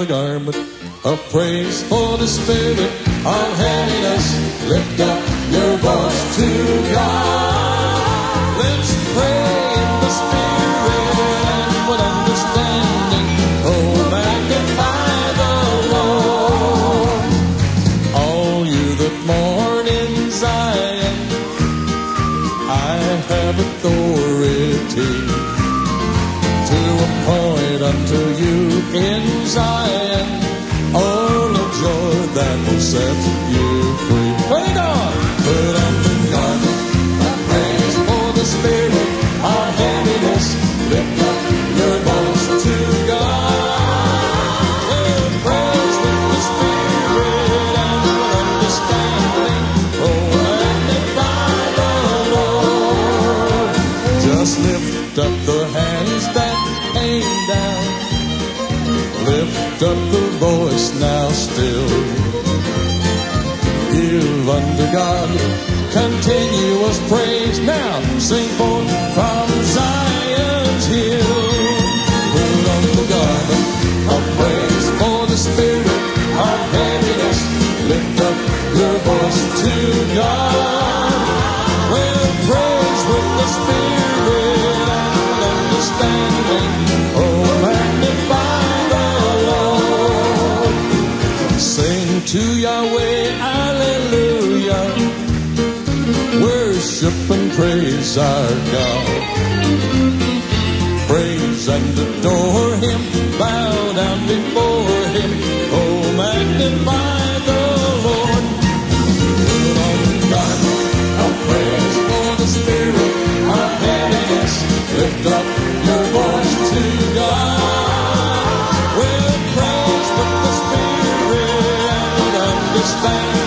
The garment of praise for the spirit of heaviness. Lift up your voice to God. Let's pray in the spirit understanding. Oh, magnify the Lord. All you that mourn in Zion, I have authority to appoint unto you in Zion set you free. Put it on! Put on the of praise for the spirit unto God continuous praise. Now sing forth from Zion's hill. On the garment of praise for the spirit of heaviness. Lift up your voice to God. Praise our God. Praise and adore Him. Bow down before Him. Oh, magnify the Lord. Put on the of praise for the spirit of heaviness. Lift up your voice to God. Well, praise with the spirit and understanding.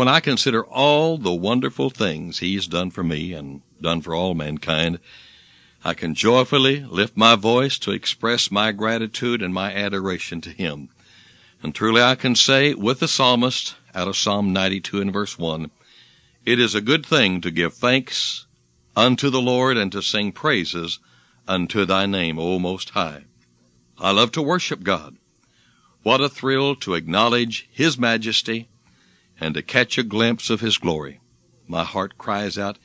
When I consider all the wonderful things He's done for me and done for all mankind, I can joyfully lift my voice to express my gratitude and my adoration to Him. And truly I can say with the psalmist out of Psalm 92 and verse 1, it is a good thing to give thanks unto the Lord and to sing praises unto thy name, O Most High. I love to worship God. What a thrill to acknowledge His majesty and to catch a glimpse of His glory. My heart cries out,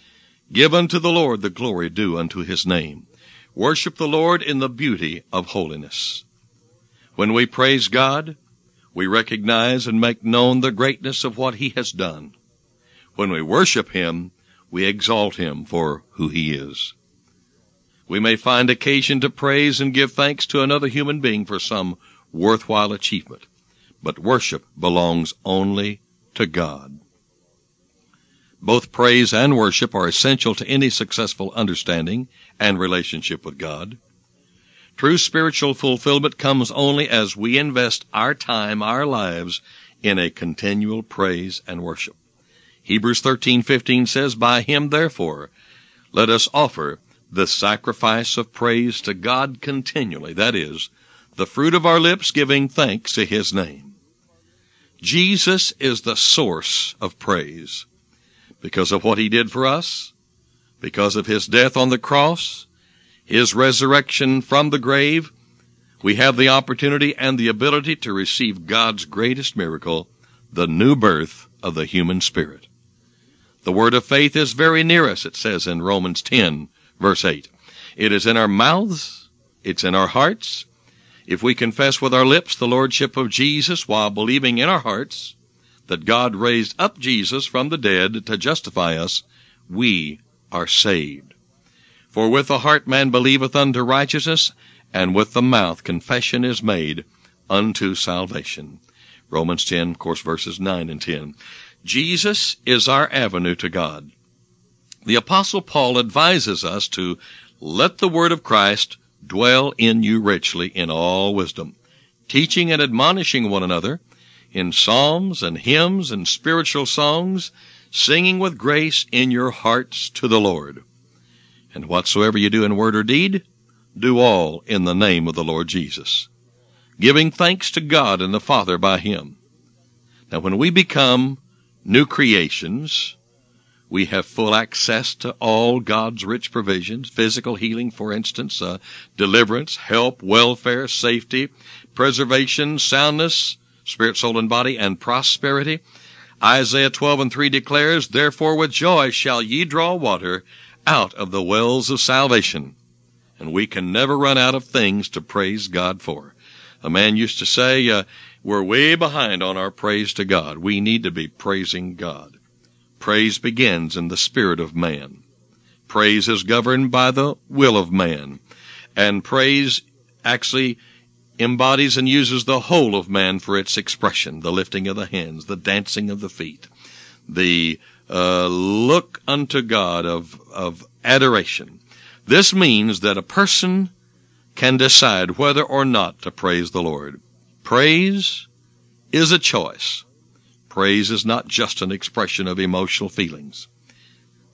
Give unto the Lord the glory due unto His name. Worship the Lord in the beauty of holiness. When we praise God, we recognize and make known the greatness of what He has done. When we worship Him, we exalt Him for who He is. We may find occasion to praise and give thanks to another human being for some worthwhile achievement, but worship belongs only to God. Both praise and worship are essential to any successful understanding and relationship with God. True spiritual fulfillment comes only as we invest our time, our lives in a continual praise and worship. Hebrews 13:15 says, "By him therefore let us offer the sacrifice of praise to God continually, that is, the fruit of our lips giving thanks to his name." Jesus is the source of praise because of what he did for us, because of his death on the cross, His resurrection from the grave, we have the opportunity and the ability to receive God's greatest miracle, the new birth of the human spirit. The word of faith is very near us, it says in Romans 10, verse 8. It is in our mouths, it's in our hearts. If we confess with our lips the Lordship of Jesus while believing in our hearts that God raised up Jesus from the dead to justify us, we are saved. For with the heart man believeth unto righteousness, and with the mouth confession is made unto salvation. Romans 10, of course, verses 9 and 10. Jesus is our avenue to God. The apostle Paul advises us to let the word of Christ dwell in you richly in all wisdom, teaching and admonishing one another in psalms and hymns and spiritual songs, singing with grace in your hearts to the Lord. And whatsoever you do in word or deed, do all in the name of the Lord Jesus, giving thanks to God and the Father by Him. Now when we become new creations. We have full access to all God's rich provisions, physical healing, for instance, uh, deliverance, help, welfare, safety, preservation, soundness, spirit, soul, and body, and prosperity. Isaiah 12 and 3 declares, Therefore with joy shall ye draw water out of the wells of salvation. And we can never run out of things to praise God for. A man used to say, uh, we're way behind on our praise to God. We need to be praising God. Praise begins in the spirit of man. Praise is governed by the will of man. And praise actually embodies and uses the whole of man for its expression. The lifting of the hands, the dancing of the feet, the uh, look unto God of, of adoration. This means that a person can decide whether or not to praise the Lord. Praise is a choice. Praise is not just an expression of emotional feelings.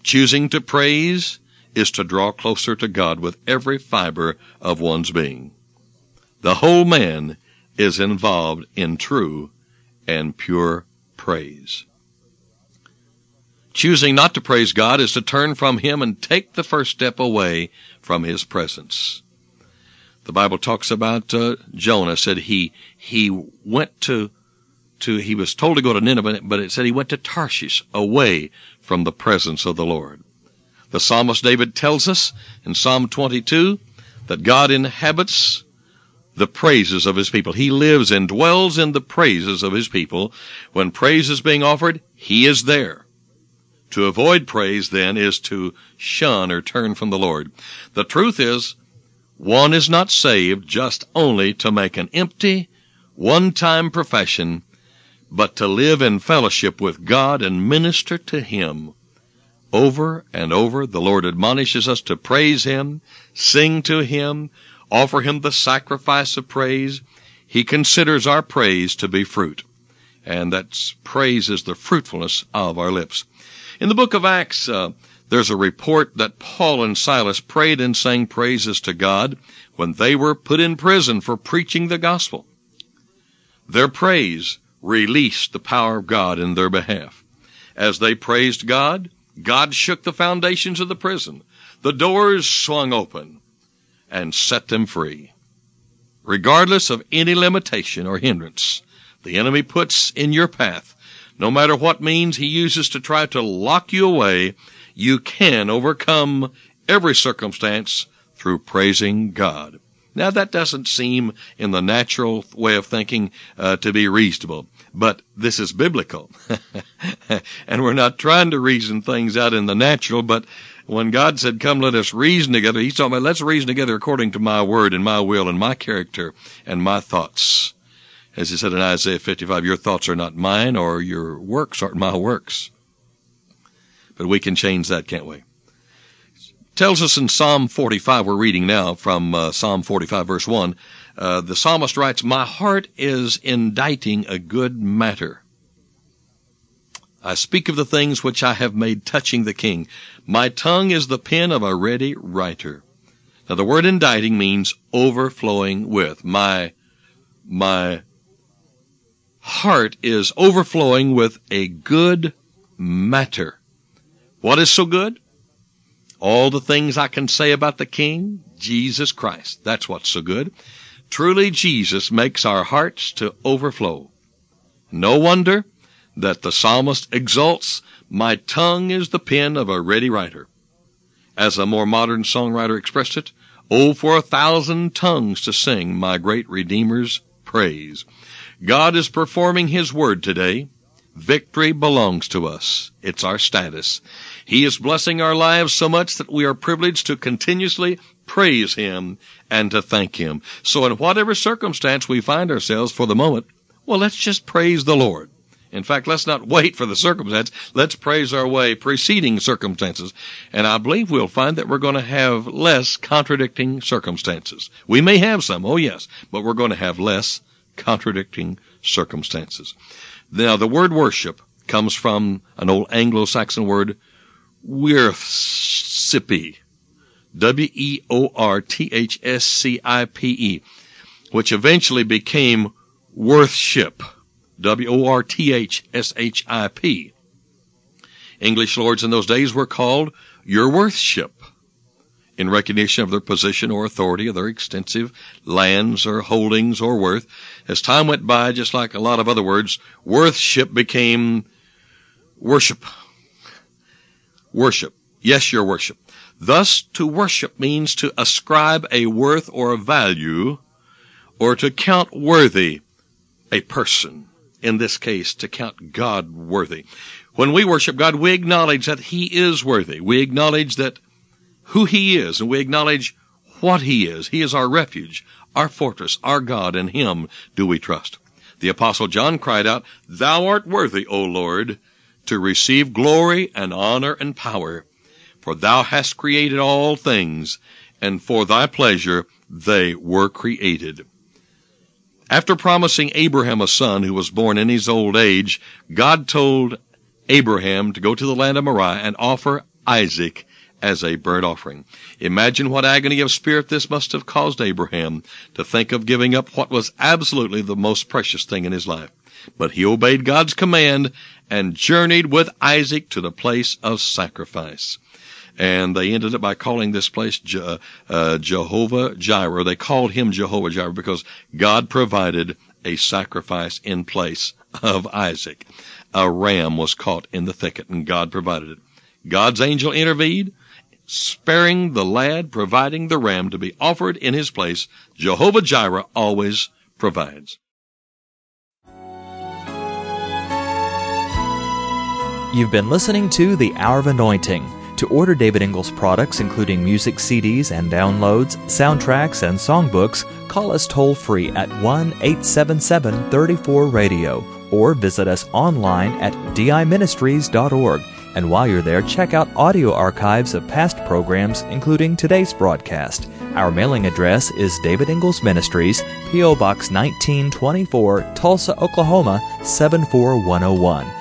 Choosing to praise is to draw closer to God with every fiber of one's being. The whole man is involved in true and pure praise. Choosing not to praise God is to turn from Him and take the first step away from His presence. The Bible talks about uh, Jonah said he he went to to he was told to go to Nineveh, but it said he went to Tarshish away from the presence of the Lord. The psalmist David tells us in Psalm 22 that God inhabits the praises of his people. He lives and dwells in the praises of his people. When praise is being offered, he is there. To avoid praise then is to shun or turn from the Lord. The truth is, one is not saved just only to make an empty, one-time profession, but to live in fellowship with God and minister to Him. Over and over, the Lord admonishes us to praise Him, sing to Him, offer Him the sacrifice of praise. He considers our praise to be fruit. And that's praise is the fruitfulness of our lips. In the book of Acts, uh, there's a report that Paul and Silas prayed and sang praises to God when they were put in prison for preaching the gospel. Their praise released the power of God in their behalf. As they praised God, God shook the foundations of the prison. The doors swung open and set them free. Regardless of any limitation or hindrance the enemy puts in your path, no matter what means he uses to try to lock you away, you can overcome every circumstance through praising God. Now that doesn't seem in the natural way of thinking uh, to be reasonable, but this is biblical. and we're not trying to reason things out in the natural, but when God said, come let us reason together, he's talking about let's reason together according to my word and my will and my character and my thoughts. As he said in Isaiah 55, your thoughts are not mine or your works aren't my works. But we can change that, can't we? tells us in Psalm 45, we're reading now from uh, Psalm 45 verse 1, uh, the psalmist writes, My heart is inditing a good matter. I speak of the things which I have made touching the king. My tongue is the pen of a ready writer. Now the word inditing means overflowing with. My, my heart is overflowing with a good matter. What is so good? All the things I can say about the King, Jesus Christ. That's what's so good. Truly Jesus makes our hearts to overflow. No wonder that the psalmist exults, my tongue is the pen of a ready writer. As a more modern songwriter expressed it, oh, for a thousand tongues to sing my great Redeemer's praise. God is performing His word today. Victory belongs to us. It's our status. He is blessing our lives so much that we are privileged to continuously praise Him and to thank Him. So in whatever circumstance we find ourselves for the moment, well, let's just praise the Lord. In fact, let's not wait for the circumstance. Let's praise our way preceding circumstances. And I believe we'll find that we're going to have less contradicting circumstances. We may have some, oh yes, but we're going to have less contradicting circumstances. Now, the word worship comes from an old Anglo-Saxon word, worthscipe. W-E-O-R-T-H-S-C-I-P-E, which eventually became worthship. W-O-R-T-H-S-H-I-P. English lords in those days were called your worthship in recognition of their position or authority, of their extensive lands or holdings or worth. As time went by, just like a lot of other words, worthship became worship. Worship. Yes, your worship. Thus, to worship means to ascribe a worth or a value, or to count worthy a person in this case, to count God worthy. When we worship God, we acknowledge that He is worthy. We acknowledge that who He is, and we acknowledge what He is. He is our refuge, our fortress, our God, and Him do we trust. The apostle John cried out, Thou art worthy, O Lord, to receive glory and honor and power, for thou hast created all things, and for thy pleasure they were created. After promising Abraham a son who was born in his old age, God told Abraham to go to the land of Moriah and offer Isaac as a burnt offering. Imagine what agony of spirit this must have caused Abraham to think of giving up what was absolutely the most precious thing in his life. But he obeyed God's command and journeyed with Isaac to the place of sacrifice and they ended up by calling this place Je- uh, Jehovah Jireh. They called him Jehovah Jireh because God provided a sacrifice in place of Isaac. A ram was caught in the thicket and God provided it. God's angel intervened, sparing the lad, providing the ram to be offered in his place. Jehovah Jireh always provides. You've been listening to The Hour of Anointing. To order David Ingles products, including music CDs and downloads, soundtracks, and songbooks, call us toll free at 1 877 34 Radio or visit us online at diministries.org. And while you're there, check out audio archives of past programs, including today's broadcast. Our mailing address is David Ingles Ministries, P.O. Box 1924, Tulsa, Oklahoma 74101.